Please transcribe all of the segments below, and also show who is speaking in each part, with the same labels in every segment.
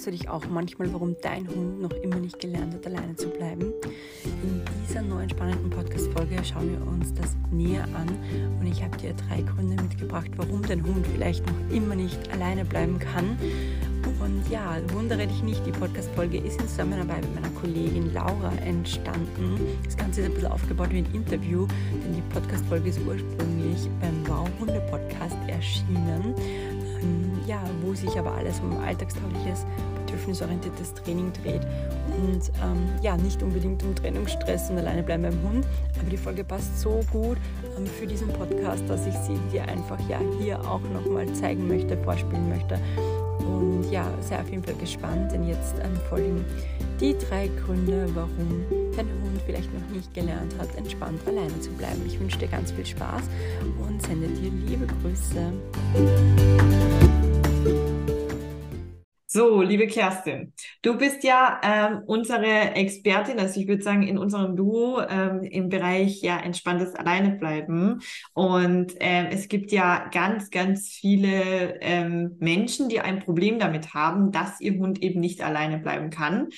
Speaker 1: Fragst du dich auch manchmal, warum dein Hund noch immer nicht gelernt hat, alleine zu bleiben? In dieser neuen spannenden Podcast-Folge schauen wir uns das näher an und ich habe dir drei Gründe mitgebracht, warum dein Hund vielleicht noch immer nicht alleine bleiben kann. Und ja, wundere dich nicht, die Podcast-Folge ist in Zusammenarbeit mit meiner Kollegin Laura entstanden. Das Ganze ist ein bisschen aufgebaut wie ein Interview, denn die Podcast-Folge ist ursprünglich beim Wow Hunde Podcast erschienen. Ja, wo sich aber alles um alltagstaugliches, bedürfnisorientiertes Training dreht und ähm, ja, nicht unbedingt um Trennungsstress und alleine bleiben beim Hund. Aber die Folge passt so gut ähm, für diesen Podcast, dass ich sie dir einfach ja hier auch nochmal zeigen möchte, vorspielen möchte. Und ja, sehr auf jeden Fall gespannt, denn jetzt ähm, folgen die drei Gründe, warum dein Hund vielleicht noch nicht gelernt hat, entspannt alleine zu bleiben. Ich wünsche dir ganz viel Spaß und sende dir liebe Grüße.
Speaker 2: So, liebe Kerstin, du bist ja ähm, unsere Expertin, also ich würde sagen in unserem Duo ähm, im Bereich ja entspanntes Alleinebleiben. Und ähm, es gibt ja ganz, ganz viele ähm, Menschen, die ein Problem damit haben, dass ihr Hund eben nicht alleine bleiben kann.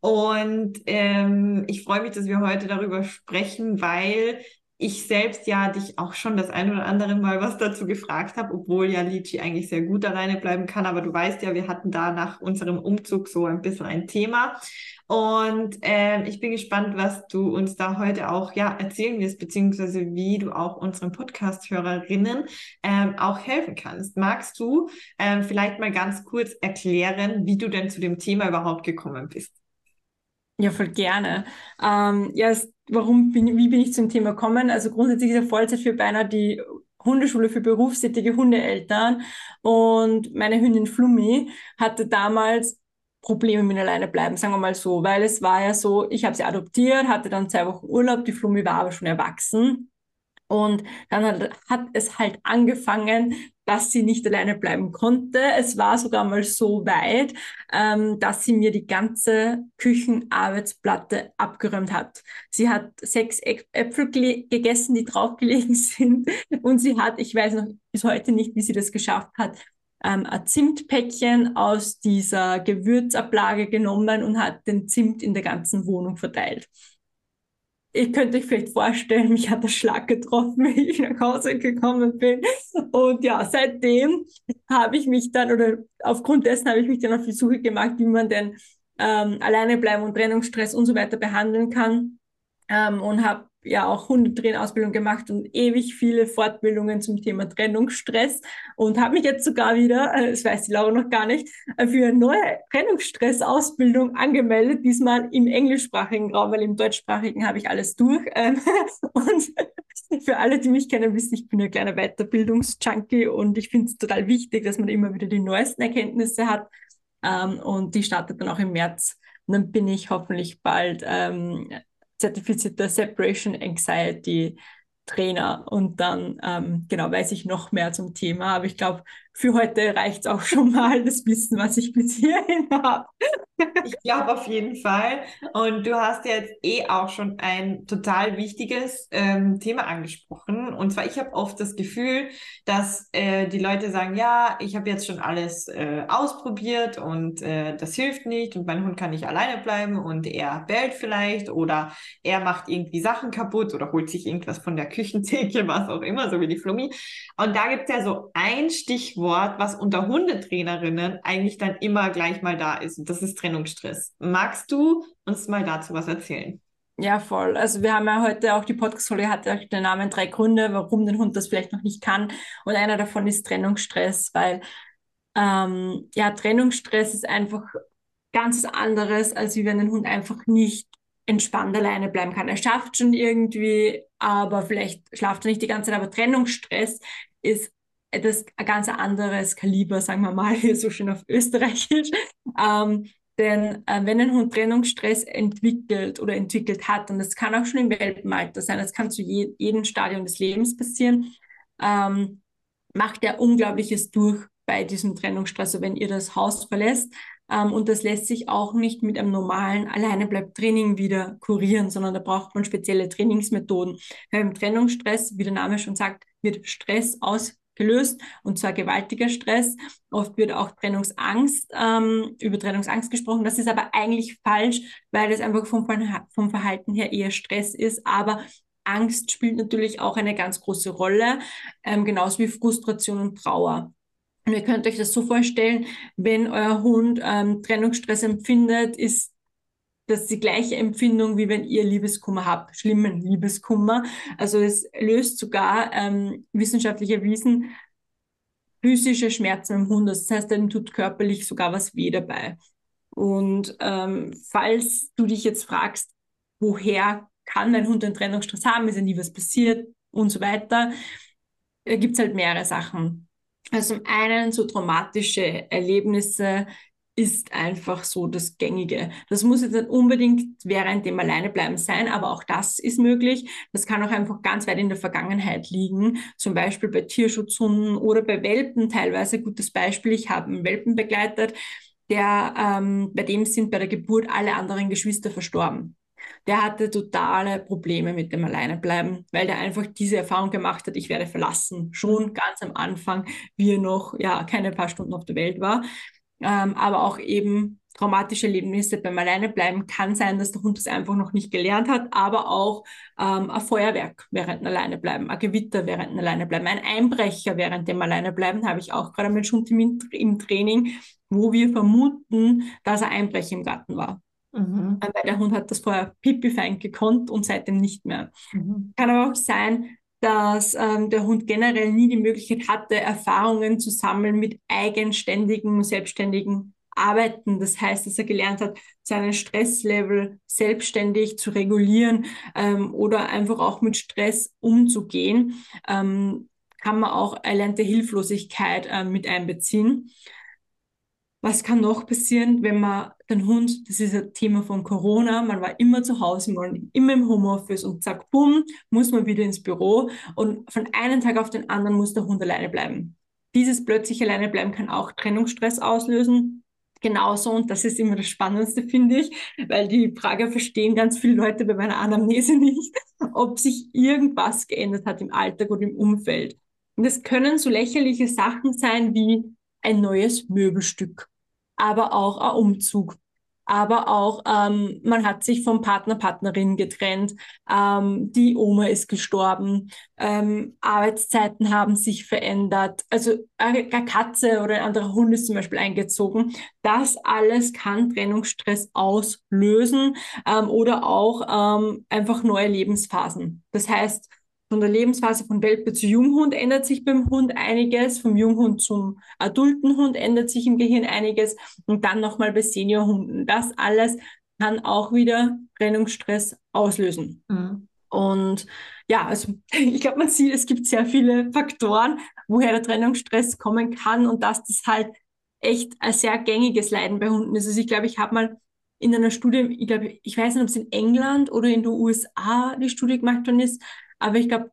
Speaker 2: Und ähm, ich freue mich, dass wir heute darüber sprechen, weil ich selbst ja dich auch schon das ein oder andere Mal was dazu gefragt habe, obwohl ja Lichi eigentlich sehr gut alleine bleiben kann. Aber du weißt ja, wir hatten da nach unserem Umzug so ein bisschen ein Thema. Und äh, ich bin gespannt, was du uns da heute auch ja erzählen wirst, beziehungsweise wie du auch unseren Podcast-Hörerinnen ähm, auch helfen kannst. Magst du ähm, vielleicht mal ganz kurz erklären, wie du denn zu dem Thema überhaupt gekommen bist?
Speaker 1: Ja, voll gerne. Ähm, ja, warum bin, wie bin ich zum Thema gekommen? Also grundsätzlich ist ja Vollzeit für beinahe die Hundeschule für berufstätige Hundeeltern und meine Hündin Flummi hatte damals Probleme mit alleine bleiben, sagen wir mal so, weil es war ja so, ich habe sie adoptiert, hatte dann zwei Wochen Urlaub, die Flummi war aber schon erwachsen und dann hat, hat, es halt angefangen, dass sie nicht alleine bleiben konnte. Es war sogar mal so weit, ähm, dass sie mir die ganze Küchenarbeitsplatte abgeräumt hat. Sie hat sechs Äpfel gegessen, die draufgelegen sind. Und sie hat, ich weiß noch bis heute nicht, wie sie das geschafft hat, ähm, ein Zimtpäckchen aus dieser Gewürzablage genommen und hat den Zimt in der ganzen Wohnung verteilt ich könnte euch vielleicht vorstellen, mich hat der Schlag getroffen, wie ich nach Hause gekommen bin. Und ja, seitdem habe ich mich dann, oder aufgrund dessen habe ich mich dann auf die Suche gemacht, wie man denn ähm, alleine bleiben und Trennungsstress und so weiter behandeln kann. Ähm, und habe ja auch Hundetrainerausbildung gemacht und ewig viele Fortbildungen zum Thema Trennungsstress und habe mich jetzt sogar wieder, äh, das weiß die Laura noch gar nicht, äh, für eine neue Trennungsstress-Ausbildung angemeldet, diesmal im englischsprachigen Raum, weil im deutschsprachigen habe ich alles durch. Ähm, und für alle, die mich kennen, wissen, ich bin ein kleiner Weiterbildungsjunkie und ich finde es total wichtig, dass man immer wieder die neuesten Erkenntnisse hat. Ähm, und die startet dann auch im März. Und dann bin ich hoffentlich bald ähm, zertifizierter Separation Anxiety Trainer und dann ähm, genau weiß ich noch mehr zum Thema. Aber ich glaube, für heute reicht es auch schon mal das Wissen, was ich bis hierhin habe.
Speaker 2: Ich glaube auf jeden Fall. Und du hast jetzt eh auch schon ein total wichtiges ähm, Thema angesprochen. Und zwar, ich habe oft das Gefühl, dass äh, die Leute sagen, ja, ich habe jetzt schon alles äh, ausprobiert und äh, das hilft nicht und mein Hund kann nicht alleine bleiben und er bellt vielleicht oder er macht irgendwie Sachen kaputt oder holt sich irgendwas von der Küchentheke, was auch immer, so wie die Flummi. Und da gibt es ja so ein Stichwort, was unter Hundetrainerinnen eigentlich dann immer gleich mal da ist. Und das ist Trennungsstress. Magst du uns mal dazu was erzählen?
Speaker 1: Ja, voll. Also wir haben ja heute auch die Podcast-Folge hat ja den Namen drei Gründe, warum der Hund das vielleicht noch nicht kann. Und einer davon ist Trennungsstress, weil ähm, ja, Trennungsstress ist einfach ganz anderes, als wenn ein Hund einfach nicht entspannt alleine bleiben kann. Er schafft schon irgendwie, aber vielleicht schlaft er nicht die ganze Zeit. Aber Trennungsstress ist etwas ein ganz anderes Kaliber, sagen wir mal, hier so schön auf Österreichisch. Ähm, denn äh, wenn ein Hund Trennungsstress entwickelt oder entwickelt hat, und das kann auch schon im Welpenalter sein, das kann zu je jedem Stadium des Lebens passieren, ähm, macht er Unglaubliches durch bei diesem Trennungsstress, also wenn ihr das Haus verlässt. Ähm, und das lässt sich auch nicht mit einem normalen Alleinebleib-Training wieder kurieren, sondern da braucht man spezielle Trainingsmethoden. Beim Trennungsstress, wie der Name schon sagt, wird Stress aus gelöst und zwar gewaltiger Stress. Oft wird auch Trennungsangst, ähm, über Trennungsangst gesprochen. Das ist aber eigentlich falsch, weil es einfach vom, vom Verhalten her eher Stress ist. Aber Angst spielt natürlich auch eine ganz große Rolle, ähm, genauso wie Frustration und Trauer. Und ihr könnt euch das so vorstellen, wenn euer Hund ähm, Trennungsstress empfindet, ist das die gleiche Empfindung, wie wenn ihr Liebeskummer habt, schlimmen Liebeskummer. Also es löst sogar ähm, wissenschaftlich erwiesen physische Schmerzen im Hund. Das heißt, dann tut körperlich sogar was weh dabei. Und ähm, falls du dich jetzt fragst, woher kann dein Hund einen Trennungsstress haben, ist ja nie was passiert und so weiter, äh, gibt es halt mehrere Sachen. Also zum einen so traumatische Erlebnisse ist einfach so das Gängige. Das muss jetzt nicht unbedingt während dem Alleinebleiben sein, aber auch das ist möglich. Das kann auch einfach ganz weit in der Vergangenheit liegen, zum Beispiel bei Tierschutzhunden oder bei Welpen teilweise. Gutes Beispiel, ich habe einen Welpen begleitet, der, ähm, bei dem sind bei der Geburt alle anderen Geschwister verstorben der hatte totale Probleme mit dem Alleinebleiben, weil der einfach diese Erfahrung gemacht hat, ich werde verlassen, schon ganz am Anfang, wie er noch ja keine paar Stunden auf der Welt war. Ähm, aber auch eben traumatische Erlebnisse beim Alleinebleiben kann sein, dass der Hund das einfach noch nicht gelernt hat, aber auch ähm, ein Feuerwerk während dem Alleinebleiben, ein Gewitter während dem Alleinebleiben, ein Einbrecher während dem Alleinebleiben, habe ich auch gerade mit Hund im, im Training, wo wir vermuten, dass ein Einbrecher im Garten war. Mhm. Weil der Hund hat das vorher pipifein gekonnt und seitdem nicht mehr. Mhm. Kann aber auch sein, dass ähm, der Hund generell nie die Möglichkeit hatte, Erfahrungen zu sammeln mit eigenständigen, selbstständigen Arbeiten. Das heißt, dass er gelernt hat, seinen Stresslevel selbstständig zu regulieren ähm, oder einfach auch mit Stress umzugehen. Ähm, kann man auch erlernte Hilflosigkeit äh, mit einbeziehen. Was kann noch passieren, wenn man den Hund, das ist ein Thema von Corona, man war immer zu Hause, man immer im Homeoffice und zack, bumm, muss man wieder ins Büro und von einem Tag auf den anderen muss der Hund alleine bleiben. Dieses plötzlich alleine bleiben kann auch Trennungsstress auslösen. Genauso, und das ist immer das Spannendste, finde ich, weil die Frage verstehen ganz viele Leute bei meiner Anamnese nicht, ob sich irgendwas geändert hat im Alltag oder im Umfeld. Und es können so lächerliche Sachen sein wie ein neues Möbelstück aber auch ein Umzug. Aber auch, ähm, man hat sich vom Partner, Partnerin getrennt, ähm, die Oma ist gestorben, ähm, Arbeitszeiten haben sich verändert, also eine Katze oder ein anderer Hund ist zum Beispiel eingezogen. Das alles kann Trennungsstress auslösen ähm, oder auch ähm, einfach neue Lebensphasen. Das heißt, von der Lebensphase von Welpe zu Junghund ändert sich beim Hund einiges, vom Junghund zum adulten Hund ändert sich im Gehirn einiges und dann nochmal bei Seniorhunden. Das alles kann auch wieder Trennungsstress auslösen. Mhm. Und ja, also ich glaube, man sieht, es gibt sehr viele Faktoren, woher der Trennungsstress kommen kann und dass das halt echt ein sehr gängiges Leiden bei Hunden ist. Also ich glaube, ich habe mal in einer Studie, ich glaube, ich weiß nicht, ob es in England oder in den USA die Studie gemacht worden ist, aber ich glaube,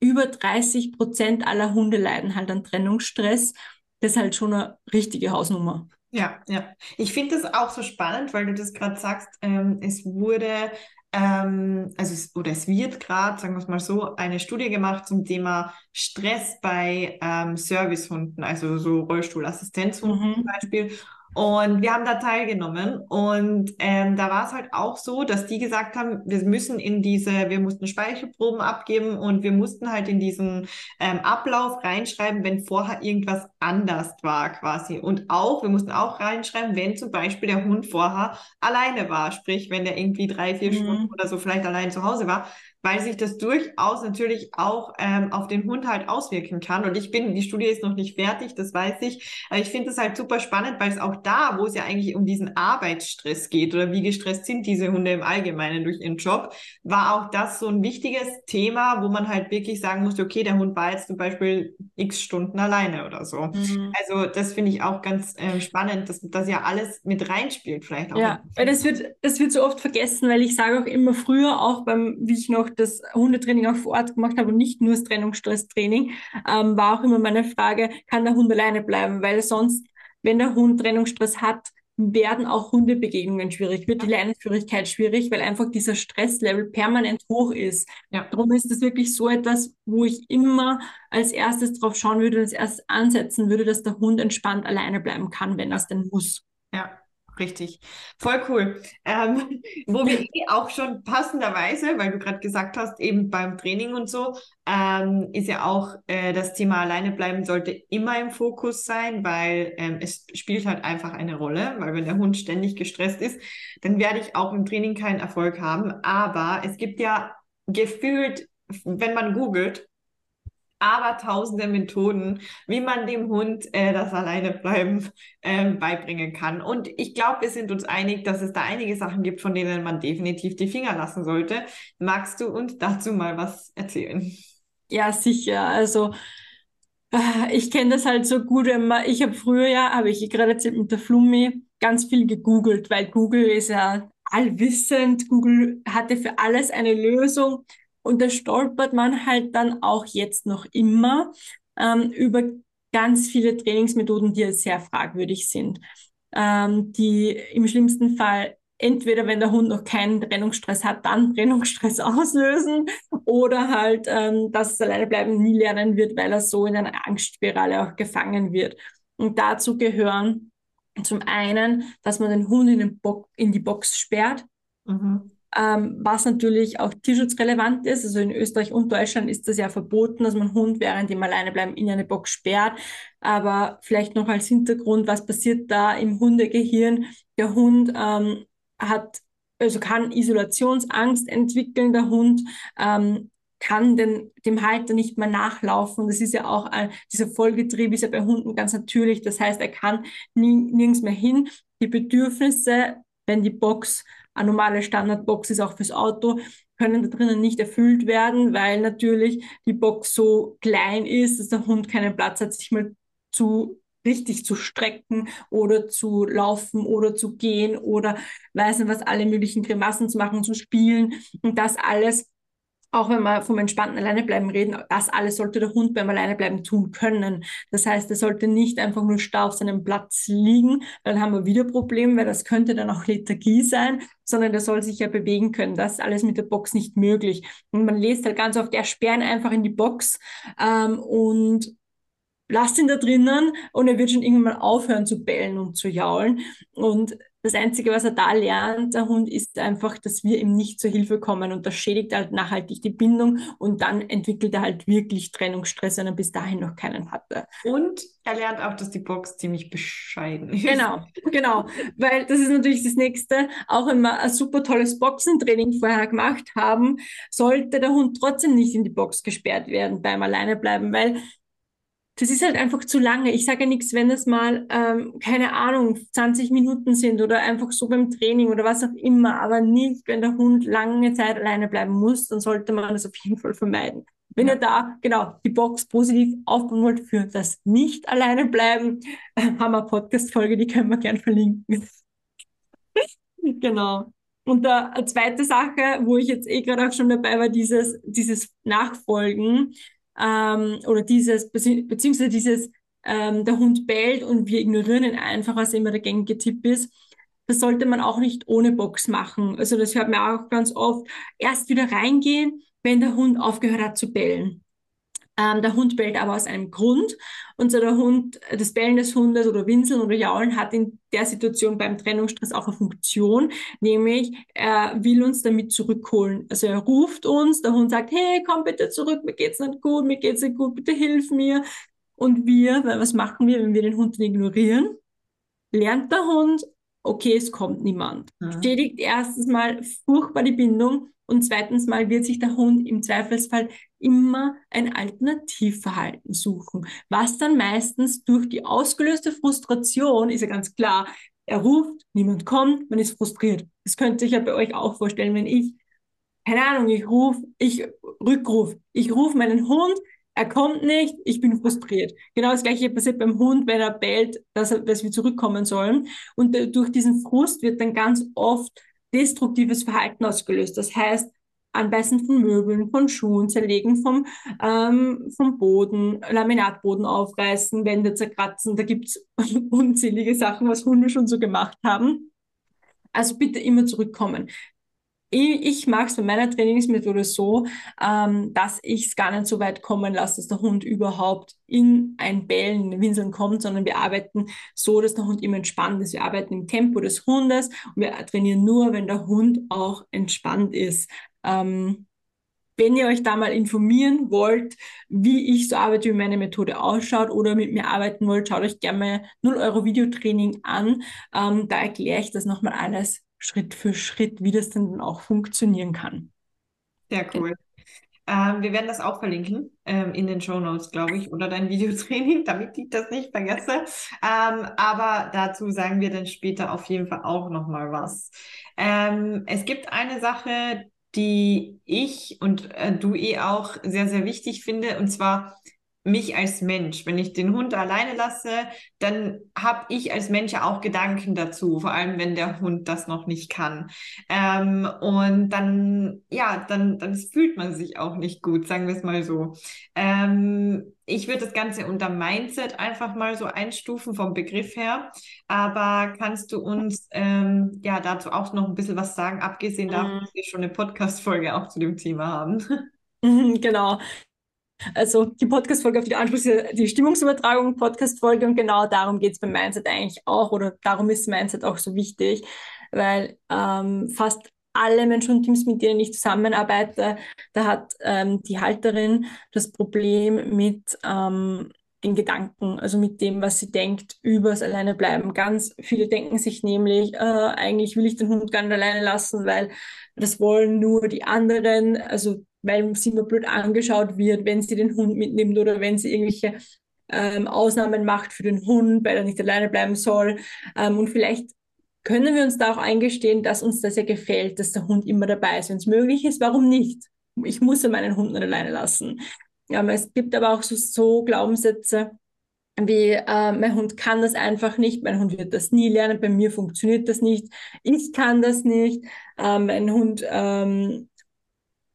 Speaker 1: über 30 Prozent aller Hunde leiden halt an Trennungsstress. Das ist halt schon eine richtige Hausnummer.
Speaker 2: Ja, ja. Ich finde das auch so spannend, weil du das gerade sagst, ähm, es wurde, ähm, also es, oder es wird gerade, sagen wir es mal so, eine Studie gemacht zum Thema Stress bei ähm, Servicehunden, also so Rollstuhlassistenzhunden mhm. zum Beispiel. Und wir haben da teilgenommen und ähm, da war es halt auch so, dass die gesagt haben, wir müssen in diese, wir mussten Speichelproben abgeben und wir mussten halt in diesen ähm, Ablauf reinschreiben, wenn vorher irgendwas anders war quasi. Und auch, wir mussten auch reinschreiben, wenn zum Beispiel der Hund vorher alleine war, sprich, wenn der irgendwie drei, vier mhm. Stunden oder so vielleicht allein zu Hause war, weil sich das durchaus natürlich auch ähm, auf den Hund halt auswirken kann. Und ich bin, die Studie ist noch nicht fertig, das weiß ich. Aber ich finde es halt super spannend, weil es auch da, wo es ja eigentlich um diesen Arbeitsstress geht oder wie gestresst sind diese Hunde im Allgemeinen durch ihren Job, war auch das so ein wichtiges Thema, wo man halt wirklich sagen musste, okay, der Hund war jetzt zum Beispiel x Stunden alleine oder so. Mhm. Also das finde ich auch ganz äh, spannend, dass das ja alles mit reinspielt vielleicht auch.
Speaker 1: Ja, weil das wird, das wird so oft vergessen, weil ich sage auch immer früher, auch beim, wie ich noch das Hundetraining auch vor Ort gemacht habe und nicht nur das Trennungsstresstraining, ähm, war auch immer meine Frage, kann der Hund alleine bleiben? Weil sonst, wenn der Hund Trennungsstress hat, werden auch Hundebegegnungen schwierig, wird die Leinenführigkeit schwierig, weil einfach dieser Stresslevel permanent hoch ist. Ja. Darum ist das wirklich so etwas, wo ich immer als erstes drauf schauen würde, als erstes ansetzen würde, dass der Hund entspannt alleine bleiben kann, wenn er es denn muss.
Speaker 2: Ja, Richtig, voll cool. Ähm, wo wir eh auch schon passenderweise, weil du gerade gesagt hast, eben beim Training und so, ähm, ist ja auch äh, das Thema alleine bleiben sollte immer im Fokus sein, weil ähm, es spielt halt einfach eine Rolle, weil wenn der Hund ständig gestresst ist, dann werde ich auch im Training keinen Erfolg haben. Aber es gibt ja gefühlt, wenn man googelt, aber tausende Methoden, wie man dem Hund äh, das Alleinebleiben äh, beibringen kann. Und ich glaube, wir sind uns einig, dass es da einige Sachen gibt, von denen man definitiv die Finger lassen sollte. Magst du uns dazu mal was erzählen?
Speaker 1: Ja, sicher. Also äh, ich kenne das halt so gut. Immer. Ich habe früher ja, habe ich gerade erzählt mit der Flummi, ganz viel gegoogelt, weil Google ist ja allwissend. Google hatte für alles eine Lösung. Und da stolpert man halt dann auch jetzt noch immer ähm, über ganz viele Trainingsmethoden, die sehr fragwürdig sind, ähm, die im schlimmsten Fall entweder, wenn der Hund noch keinen Trennungsstress hat, dann Trennungsstress auslösen oder halt, ähm, dass es alleine bleiben nie lernen wird, weil er so in einer Angstspirale auch gefangen wird. Und dazu gehören zum einen, dass man den Hund in, den in die Box sperrt. Mhm ähm, was natürlich auch tierschutzrelevant ist. Also in Österreich und Deutschland ist das ja verboten, dass man Hund während dem Alleinebleiben in eine Box sperrt. Aber vielleicht noch als Hintergrund, was passiert da im Hundegehirn? Der Hund ähm, hat, also kann Isolationsangst entwickeln, der Hund. Ähm, kann den, dem Halter nicht mehr nachlaufen. Das ist ja auch ein, dieser Vollgetrieb ist ja bei Hunden ganz natürlich. Das heißt, er kann nie, nirgends mehr hin. Die Bedürfnisse, wenn die Box eine normale Standardbox ist auch fürs Auto, können da drinnen nicht erfüllt werden, weil natürlich die Box so klein ist, dass der Hund keinen Platz hat, sich mal zu richtig zu strecken oder zu laufen oder zu gehen oder weiß nicht was, alle möglichen Grimassen zu machen, zu spielen. Und das alles auch wenn wir vom entspannten Alleinebleiben reden, das alles sollte der Hund beim Alleinebleiben tun können. Das heißt, er sollte nicht einfach nur starr auf seinem Platz liegen, dann haben wir wieder Probleme, weil das könnte dann auch Lethargie sein, sondern der soll sich ja bewegen können. Das ist alles mit der Box nicht möglich. Und man lässt halt ganz oft, der sperren einfach in die Box ähm, und lasst ihn da drinnen und er wird schon irgendwann mal aufhören zu bellen und zu jaulen. Und das Einzige, was er da lernt, der Hund, ist einfach, dass wir ihm nicht zur Hilfe kommen und das schädigt halt nachhaltig die Bindung und dann entwickelt er halt wirklich Trennungsstress, wenn er bis dahin noch keinen hatte.
Speaker 2: Und er lernt auch, dass die Box ziemlich bescheiden ist.
Speaker 1: Genau, genau, weil das ist natürlich das Nächste. Auch wenn wir ein super tolles Boxentraining vorher gemacht haben, sollte der Hund trotzdem nicht in die Box gesperrt werden beim Alleinebleiben, weil das ist halt einfach zu lange. Ich sage ja nichts, wenn es mal, ähm, keine Ahnung, 20 Minuten sind oder einfach so beim Training oder was auch immer, aber nicht, wenn der Hund lange Zeit alleine bleiben muss, dann sollte man das auf jeden Fall vermeiden. Wenn ja. ihr da, genau, die Box positiv aufbauen wollt für das nicht alleine bleiben, haben wir eine Podcast-Folge, die können wir gern verlinken. genau. Und da eine zweite Sache, wo ich jetzt eh gerade auch schon dabei war, dieses, dieses Nachfolgen ähm, oder dieses, beziehungsweise dieses, ähm, der Hund bellt und wir ignorieren ihn einfach, was immer der gängige Tipp ist. Das sollte man auch nicht ohne Box machen. Also das hört man auch ganz oft. Erst wieder reingehen, wenn der Hund aufgehört hat zu bellen. Ähm, der Hund bellt aber aus einem Grund. Und so der Hund, das Bellen des Hundes oder Winseln oder Jaulen hat in der Situation beim Trennungsstress auch eine Funktion, nämlich er will uns damit zurückholen. Also er ruft uns, der Hund sagt, hey, komm bitte zurück, mir geht's nicht gut, mir geht's nicht gut, bitte hilf mir. Und wir, was machen wir, wenn wir den Hund ignorieren? Lernt der Hund, okay, es kommt niemand. Mhm. Schädigt erstens mal furchtbar die Bindung und zweitens mal wird sich der Hund im Zweifelsfall immer ein Alternativverhalten suchen, was dann meistens durch die ausgelöste Frustration, ist ja ganz klar, er ruft, niemand kommt, man ist frustriert. Das könnte ich ja bei euch auch vorstellen, wenn ich, keine Ahnung, ich rufe, ich rückruf, ich rufe meinen Hund, er kommt nicht, ich bin frustriert. Genau das gleiche passiert beim Hund, wenn er bellt, dass, er, dass wir zurückkommen sollen. Und durch diesen Frust wird dann ganz oft destruktives Verhalten ausgelöst. Das heißt, Anbeißen von Möbeln, von Schuhen, Zerlegen vom, ähm, vom Boden, Laminatboden aufreißen, Wände zerkratzen. Da gibt's unzählige Sachen, was Hunde schon so gemacht haben. Also bitte immer zurückkommen ich mache es bei meiner Trainingsmethode so, ähm, dass ich es gar nicht so weit kommen lasse, dass der Hund überhaupt in ein Bellen, in Winseln kommt, sondern wir arbeiten so, dass der Hund immer entspannt ist. Wir arbeiten im Tempo des Hundes und wir trainieren nur, wenn der Hund auch entspannt ist. Ähm, wenn ihr euch da mal informieren wollt, wie ich so arbeite, wie meine Methode ausschaut oder mit mir arbeiten wollt, schaut euch gerne mal 0 Euro Videotraining an. Ähm, da erkläre ich das nochmal alles Schritt für Schritt, wie das denn auch funktionieren kann.
Speaker 2: Sehr cool. Ähm, wir werden das auch verlinken ähm, in den Show Notes, glaube ich, oder dein Videotraining, damit ich das nicht vergesse. Ähm, aber dazu sagen wir dann später auf jeden Fall auch nochmal was. Ähm, es gibt eine Sache, die ich und äh, du eh auch sehr, sehr wichtig finde, und zwar mich als Mensch. Wenn ich den Hund alleine lasse, dann habe ich als Mensch ja auch Gedanken dazu, vor allem wenn der Hund das noch nicht kann. Ähm, und dann, ja, dann, dann fühlt man sich auch nicht gut, sagen wir es mal so. Ähm, ich würde das Ganze unter Mindset einfach mal so einstufen vom Begriff her. Aber kannst du uns ähm, ja dazu auch noch ein bisschen was sagen, abgesehen davon, mhm. dass wir schon eine Podcast-Folge auch zu dem Thema haben?
Speaker 1: Genau. Also die Podcast-Folge auf die ist die Stimmungsübertragung Podcast-Folge und genau darum geht es beim Mindset eigentlich auch oder darum ist Mindset auch so wichtig, weil ähm, fast alle Menschen und Teams, mit denen ich zusammenarbeite, da hat ähm, die Halterin das Problem mit ähm, den Gedanken, also mit dem, was sie denkt, übers alleine bleiben. Ganz viele denken sich nämlich, äh, eigentlich will ich den Hund gar nicht alleine lassen, weil das wollen nur die anderen. Also weil sie immer blöd angeschaut wird, wenn sie den Hund mitnimmt oder wenn sie irgendwelche ähm, Ausnahmen macht für den Hund, weil er nicht alleine bleiben soll. Ähm, und vielleicht können wir uns da auch eingestehen, dass uns das ja gefällt, dass der Hund immer dabei ist. Wenn es möglich ist, warum nicht? Ich muss ja meinen Hund nicht alleine lassen. Ähm, es gibt aber auch so, so Glaubenssätze, wie äh, mein Hund kann das einfach nicht, mein Hund wird das nie lernen, bei mir funktioniert das nicht, ich kann das nicht, äh, mein Hund ähm,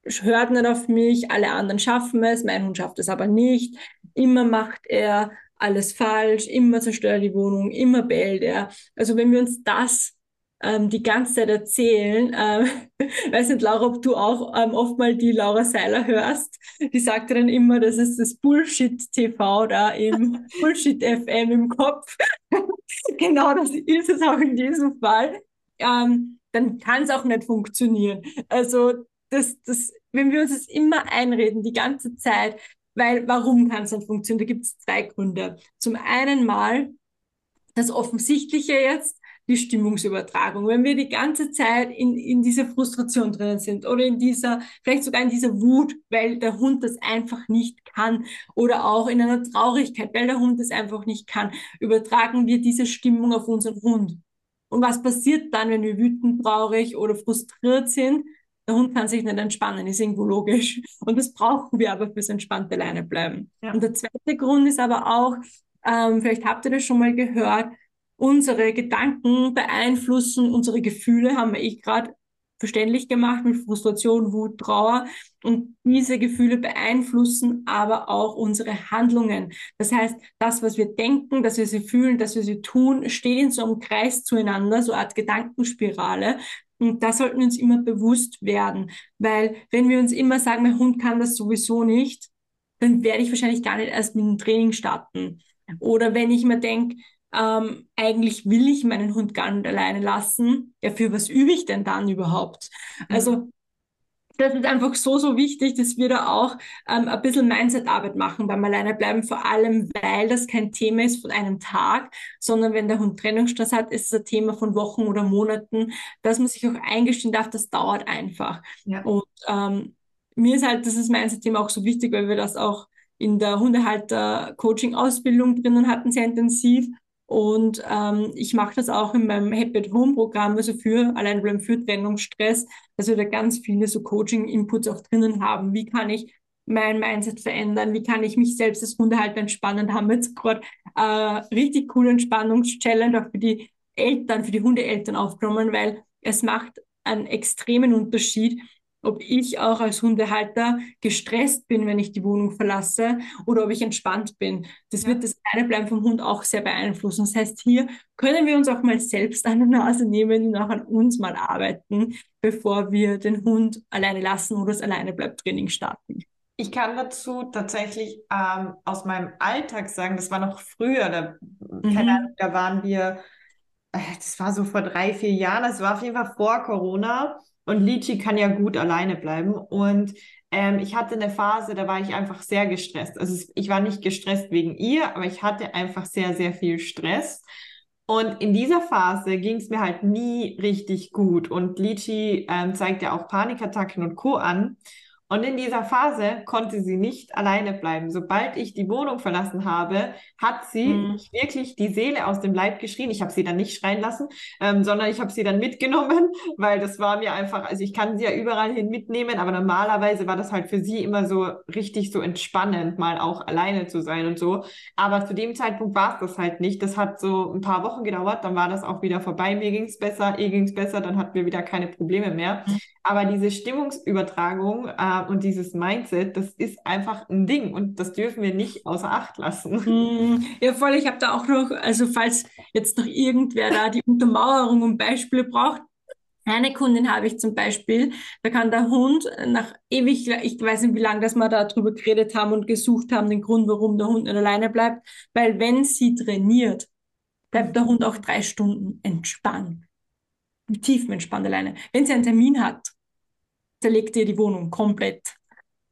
Speaker 1: hört nicht auf mich, alle anderen schaffen es, mein Hund schafft es aber nicht. Immer macht er alles falsch, immer zerstört die Wohnung, immer bellt er. Also wenn wir uns das ähm, die ganze Zeit erzählen, ähm, weiß nicht, Laura, ob du auch ähm, oft mal die Laura Seiler hörst, die sagt dann immer, das ist das Bullshit-TV da im Bullshit-FM im Kopf. genau das ist es auch in diesem Fall. Ähm, dann kann es auch nicht funktionieren. Also das, das, wenn wir uns das immer einreden, die ganze Zeit, weil warum kann es nicht funktionieren? Da gibt es zwei Gründe. Zum einen mal das Offensichtliche jetzt, die Stimmungsübertragung. Wenn wir die ganze Zeit in, in dieser Frustration drinnen sind oder in dieser, vielleicht sogar in dieser Wut, weil der Hund das einfach nicht kann oder auch in einer Traurigkeit, weil der Hund das einfach nicht kann, übertragen wir diese Stimmung auf unseren Hund. Und was passiert dann, wenn wir wütend, traurig oder frustriert sind? Der Hund kann sich nicht entspannen, ist irgendwo logisch. Und das brauchen wir aber fürs entspannte Leine bleiben. Ja. Und der zweite Grund ist aber auch, ähm, vielleicht habt ihr das schon mal gehört, unsere Gedanken beeinflussen unsere Gefühle, haben wir eh gerade verständlich gemacht mit Frustration, Wut, Trauer. Und diese Gefühle beeinflussen aber auch unsere Handlungen. Das heißt, das, was wir denken, dass wir sie fühlen, dass wir sie tun, steht in so einem Kreis zueinander, so eine Art Gedankenspirale. Und da sollten wir uns immer bewusst werden, weil wenn wir uns immer sagen, mein Hund kann das sowieso nicht, dann werde ich wahrscheinlich gar nicht erst mit dem Training starten. Oder wenn ich mir denke, ähm, eigentlich will ich meinen Hund gar nicht alleine lassen, ja, für was übe ich denn dann überhaupt? Also mhm das ist einfach so, so wichtig, dass wir da auch ähm, ein bisschen Mindset-Arbeit machen beim Alleinebleiben, vor allem, weil das kein Thema ist von einem Tag, sondern wenn der Hund Trennungsstress hat, ist es ein Thema von Wochen oder Monaten, dass man sich auch eingestehen darf, das dauert einfach. Ja. Und ähm, mir ist halt dieses Mindset-Thema auch so wichtig, weil wir das auch in der Hundehalter-Coaching-Ausbildung drinnen hatten, sehr intensiv. Und ähm, ich mache das auch in meinem Happy at Home Programm, also für Alleinbleiben für Trennungsstress, dass wir da ganz viele so Coaching-Inputs auch drinnen haben. Wie kann ich mein Mindset verändern? Wie kann ich mich selbst als Hundehalter entspannen? Da haben wir jetzt gerade äh, richtig coole Entspannungschallenge auch für die Eltern, für die Hundeeltern aufgenommen, weil es macht einen extremen Unterschied, ob ich auch als Hundehalter gestresst bin, wenn ich die Wohnung verlasse oder ob ich entspannt bin. Das ja. wird das Alleinebleiben vom Hund auch sehr beeinflussen. Das heißt, hier können wir uns auch mal selbst an die Nase nehmen und auch an uns mal arbeiten, bevor wir den Hund alleine lassen oder das Alleinebleibtraining starten.
Speaker 2: Ich kann dazu tatsächlich ähm, aus meinem Alltag sagen, das war noch früher, da, mhm. keine Ahnung, da waren wir, äh, das war so vor drei, vier Jahren, das war auf jeden Fall vor Corona und Lichi kann ja gut alleine bleiben und ähm, ich hatte eine Phase, da war ich einfach sehr gestresst. Also ich war nicht gestresst wegen ihr, aber ich hatte einfach sehr, sehr viel Stress. Und in dieser Phase ging es mir halt nie richtig gut. Und Lichi ähm, zeigt ja auch Panikattacken und Co. an. Und in dieser Phase konnte sie nicht alleine bleiben. Sobald ich die Wohnung verlassen habe, hat sie mhm. wirklich die Seele aus dem Leib geschrien. Ich habe sie dann nicht schreien lassen, ähm, sondern ich habe sie dann mitgenommen, weil das war mir einfach, also ich kann sie ja überall hin mitnehmen, aber normalerweise war das halt für sie immer so richtig so entspannend, mal auch alleine zu sein und so. Aber zu dem Zeitpunkt war es das halt nicht. Das hat so ein paar Wochen gedauert, dann war das auch wieder vorbei. Mir ging es besser, ihr ging es besser, dann hatten wir wieder keine Probleme mehr. Aber diese Stimmungsübertragung, äh, und dieses Mindset, das ist einfach ein Ding und das dürfen wir nicht außer Acht lassen.
Speaker 1: Mm, ja, voll. Ich habe da auch noch, also falls jetzt noch irgendwer da die Untermauerung und Beispiele braucht, eine Kundin habe ich zum Beispiel, da kann der Hund nach ewig, ich weiß nicht, wie lange, dass wir da drüber geredet haben und gesucht haben, den Grund, warum der Hund nicht alleine bleibt, weil wenn sie trainiert, bleibt der Hund auch drei Stunden entspannt. Tiefenentspannt alleine. Wenn sie einen Termin hat, zerlegt ihr die Wohnung komplett.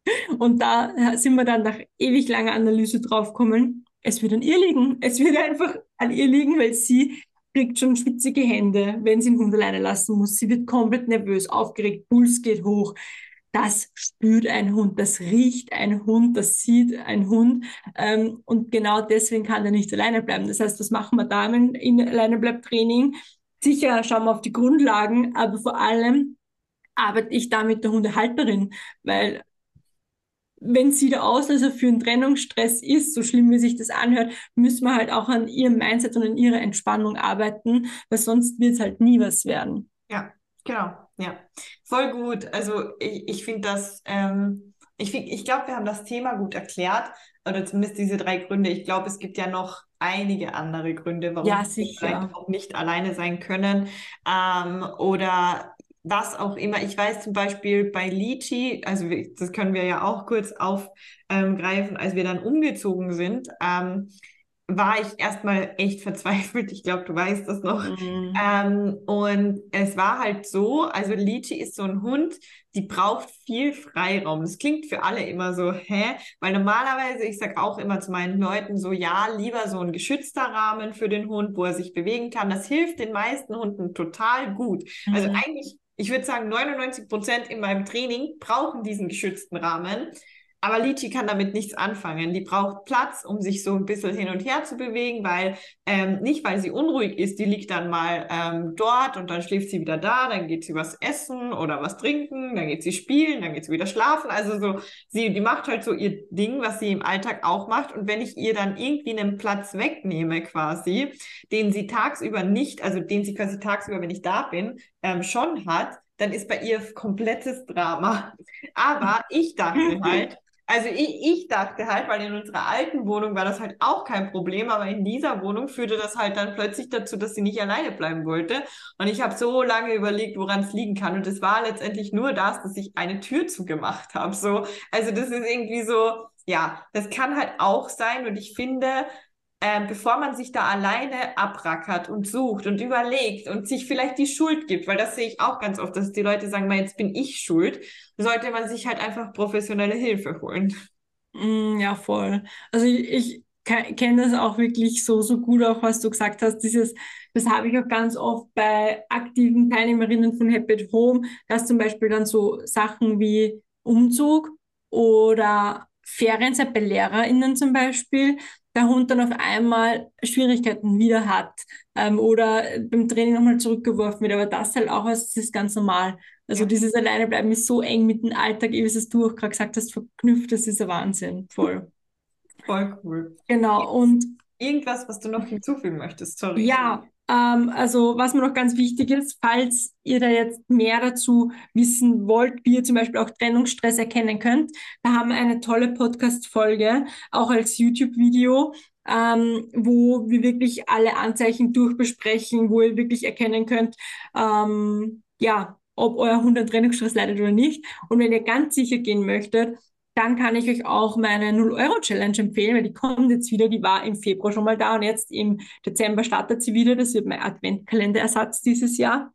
Speaker 1: Und da sind wir dann nach ewig langer Analyse draufgekommen, es wird an ihr liegen. Es wird einfach an ihr liegen, weil sie kriegt schon schwitzige Hände, wenn sie den Hund alleine lassen muss. Sie wird komplett nervös, aufgeregt, Puls geht hoch. Das spürt ein Hund, das riecht ein Hund, das sieht ein Hund. Ähm, und genau deswegen kann er nicht alleine bleiben. Das heißt, was machen wir da in, in Alleinebleibtraining? Sicher schauen wir auf die Grundlagen, aber vor allem arbeite ich da mit der Hundehalterin, weil wenn sie der Auslöser für einen Trennungsstress ist, so schlimm wie sich das anhört, müssen wir halt auch an ihrem Mindset und an ihrer Entspannung arbeiten, weil sonst wird es halt nie was werden.
Speaker 2: Ja, genau, ja. Voll gut. Also ich, ich finde das, ähm, ich, ich glaube, wir haben das Thema gut erklärt, oder zumindest diese drei Gründe. Ich glaube, es gibt ja noch einige andere Gründe, warum
Speaker 1: ja,
Speaker 2: wir vielleicht auch nicht alleine sein können. Ähm, oder was auch immer. Ich weiß zum Beispiel bei Lichi, also das können wir ja auch kurz aufgreifen, als wir dann umgezogen sind, ähm, war ich erstmal echt verzweifelt. Ich glaube, du weißt das noch. Mhm. Ähm, und es war halt so, also Lichi ist so ein Hund, die braucht viel Freiraum. Das klingt für alle immer so, hä? Weil normalerweise, ich sage auch immer zu meinen Leuten so, ja, lieber so ein geschützter Rahmen für den Hund, wo er sich bewegen kann. Das hilft den meisten Hunden total gut. Also mhm. Also eigentlich ich würde sagen, 99 Prozent in meinem Training brauchen diesen geschützten Rahmen. Aber Lichi kann damit nichts anfangen. Die braucht Platz, um sich so ein bisschen hin und her zu bewegen, weil ähm, nicht, weil sie unruhig ist, die liegt dann mal ähm, dort und dann schläft sie wieder da, dann geht sie was essen oder was trinken, dann geht sie spielen, dann geht sie wieder schlafen. Also so, sie, die macht halt so ihr Ding, was sie im Alltag auch macht. Und wenn ich ihr dann irgendwie einen Platz wegnehme, quasi, den sie tagsüber nicht, also den sie quasi tagsüber, wenn ich da bin, ähm, schon hat, dann ist bei ihr komplettes Drama. Aber ich dachte halt, also ich, ich dachte halt, weil in unserer alten Wohnung war das halt auch kein Problem, aber in dieser Wohnung führte das halt dann plötzlich dazu, dass sie nicht alleine bleiben wollte. Und ich habe so lange überlegt, woran es liegen kann. Und es war letztendlich nur das, dass ich eine Tür zugemacht habe. So, also das ist irgendwie so, ja, das kann halt auch sein. Und ich finde, ähm, bevor man sich da alleine abrackert und sucht und überlegt und sich vielleicht die Schuld gibt, weil das sehe ich auch ganz oft, dass die Leute sagen, jetzt bin ich schuld, sollte man sich halt einfach professionelle Hilfe holen.
Speaker 1: Mm, ja, voll. Also ich, ich kenne das auch wirklich so, so gut, auch was du gesagt hast, dieses, das habe ich auch ganz oft bei aktiven Teilnehmerinnen von Happy at Home, dass zum Beispiel dann so Sachen wie Umzug oder Ferienzeit bei LehrerInnen zum Beispiel, der Hund dann auf einmal Schwierigkeiten wieder hat ähm, oder beim Training nochmal zurückgeworfen wird. Aber das halt auch, das ist ganz normal. Also ja. dieses Alleinebleiben ist so eng mit dem Alltag, wie es du auch gerade gesagt hast, verknüpft, das ist ein Wahnsinn. Voll.
Speaker 2: Voll cool.
Speaker 1: Genau. Und
Speaker 2: irgendwas, was du noch hinzufügen möchtest, sorry.
Speaker 1: Ja, Ähm, also was mir noch ganz wichtig ist, falls ihr da jetzt mehr dazu wissen wollt, wie ihr zum Beispiel auch Trennungsstress erkennen könnt, da haben wir eine tolle Podcast-Folge, auch als YouTube-Video, ähm, wo wir wirklich alle Anzeichen durchbesprechen, wo ihr wirklich erkennen könnt, ähm, ja, ob euer Hund an Trennungsstress leidet oder nicht. Und wenn ihr ganz sicher gehen möchtet, dann kann ich euch auch meine 0-Euro-Challenge empfehlen, weil die kommt jetzt wieder, die war im Februar schon mal da und jetzt im Dezember startet sie wieder. Das wird mein Adventkalenderersatz dieses Jahr.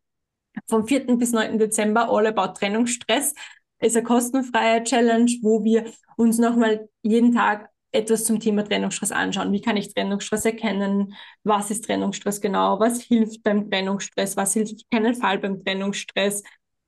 Speaker 1: Vom 4. bis 9. Dezember All About Trennungsstress ist eine kostenfreie Challenge, wo wir uns nochmal jeden Tag etwas zum Thema Trennungsstress anschauen. Wie kann ich Trennungsstress erkennen? Was ist Trennungsstress genau? Was hilft beim Trennungsstress? Was hilft auf keinen Fall beim Trennungsstress?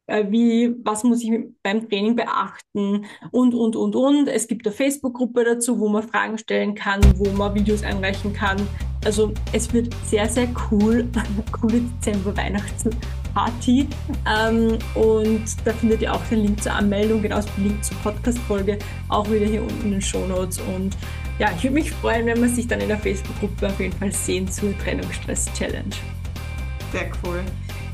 Speaker 1: Äh, wie, was muss ich beim Training beachten und, und, und, und. Es gibt eine Facebook-Gruppe dazu, wo man Fragen stellen kann, wo man Videos einreichen kann. Also es wird sehr, sehr cool. Coole Dezember-Weihnachtsparty. Ähm, und da findet ihr auch den Link zur Anmeldung, genauso den Link zur Podcast-Folge, auch wieder hier unten in den Show Notes. Und ja, ich würde mich freuen, wenn wir sich dann in der Facebook-Gruppe auf jeden Fall sehen zur Trennungsstress-Challenge.
Speaker 2: Sehr cool.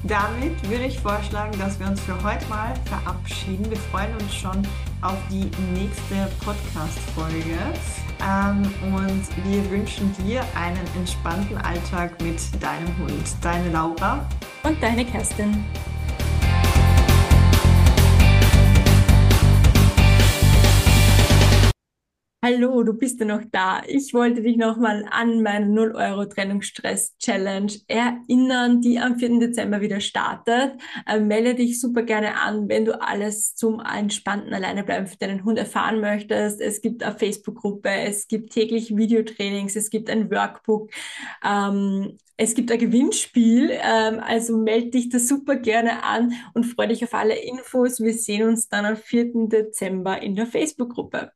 Speaker 2: Damit würde ich vorschlagen, dass wir uns für heute mal verabschieden. Wir freuen uns schon auf die nächste Podcast-Folge. Ähm, und wir wünschen dir einen entspannten Alltag mit deinem Hund. Deine Laura.
Speaker 1: Und deine Kerstin. Hallo, du bist ja noch da. Ich wollte dich nochmal an meine 0 Euro Trennungsstress Challenge erinnern, die am 4. Dezember wieder startet. Äh, melde dich super gerne an, wenn du alles zum entspannten Alleinebleiben für deinen Hund erfahren möchtest. Es gibt eine Facebook-Gruppe, es gibt täglich Videotrainings, es gibt ein Workbook. Ähm, es gibt ein Gewinnspiel, ähm, also melde dich da super gerne an und freue dich auf alle Infos. Wir sehen uns dann am 4. Dezember in der Facebook-Gruppe.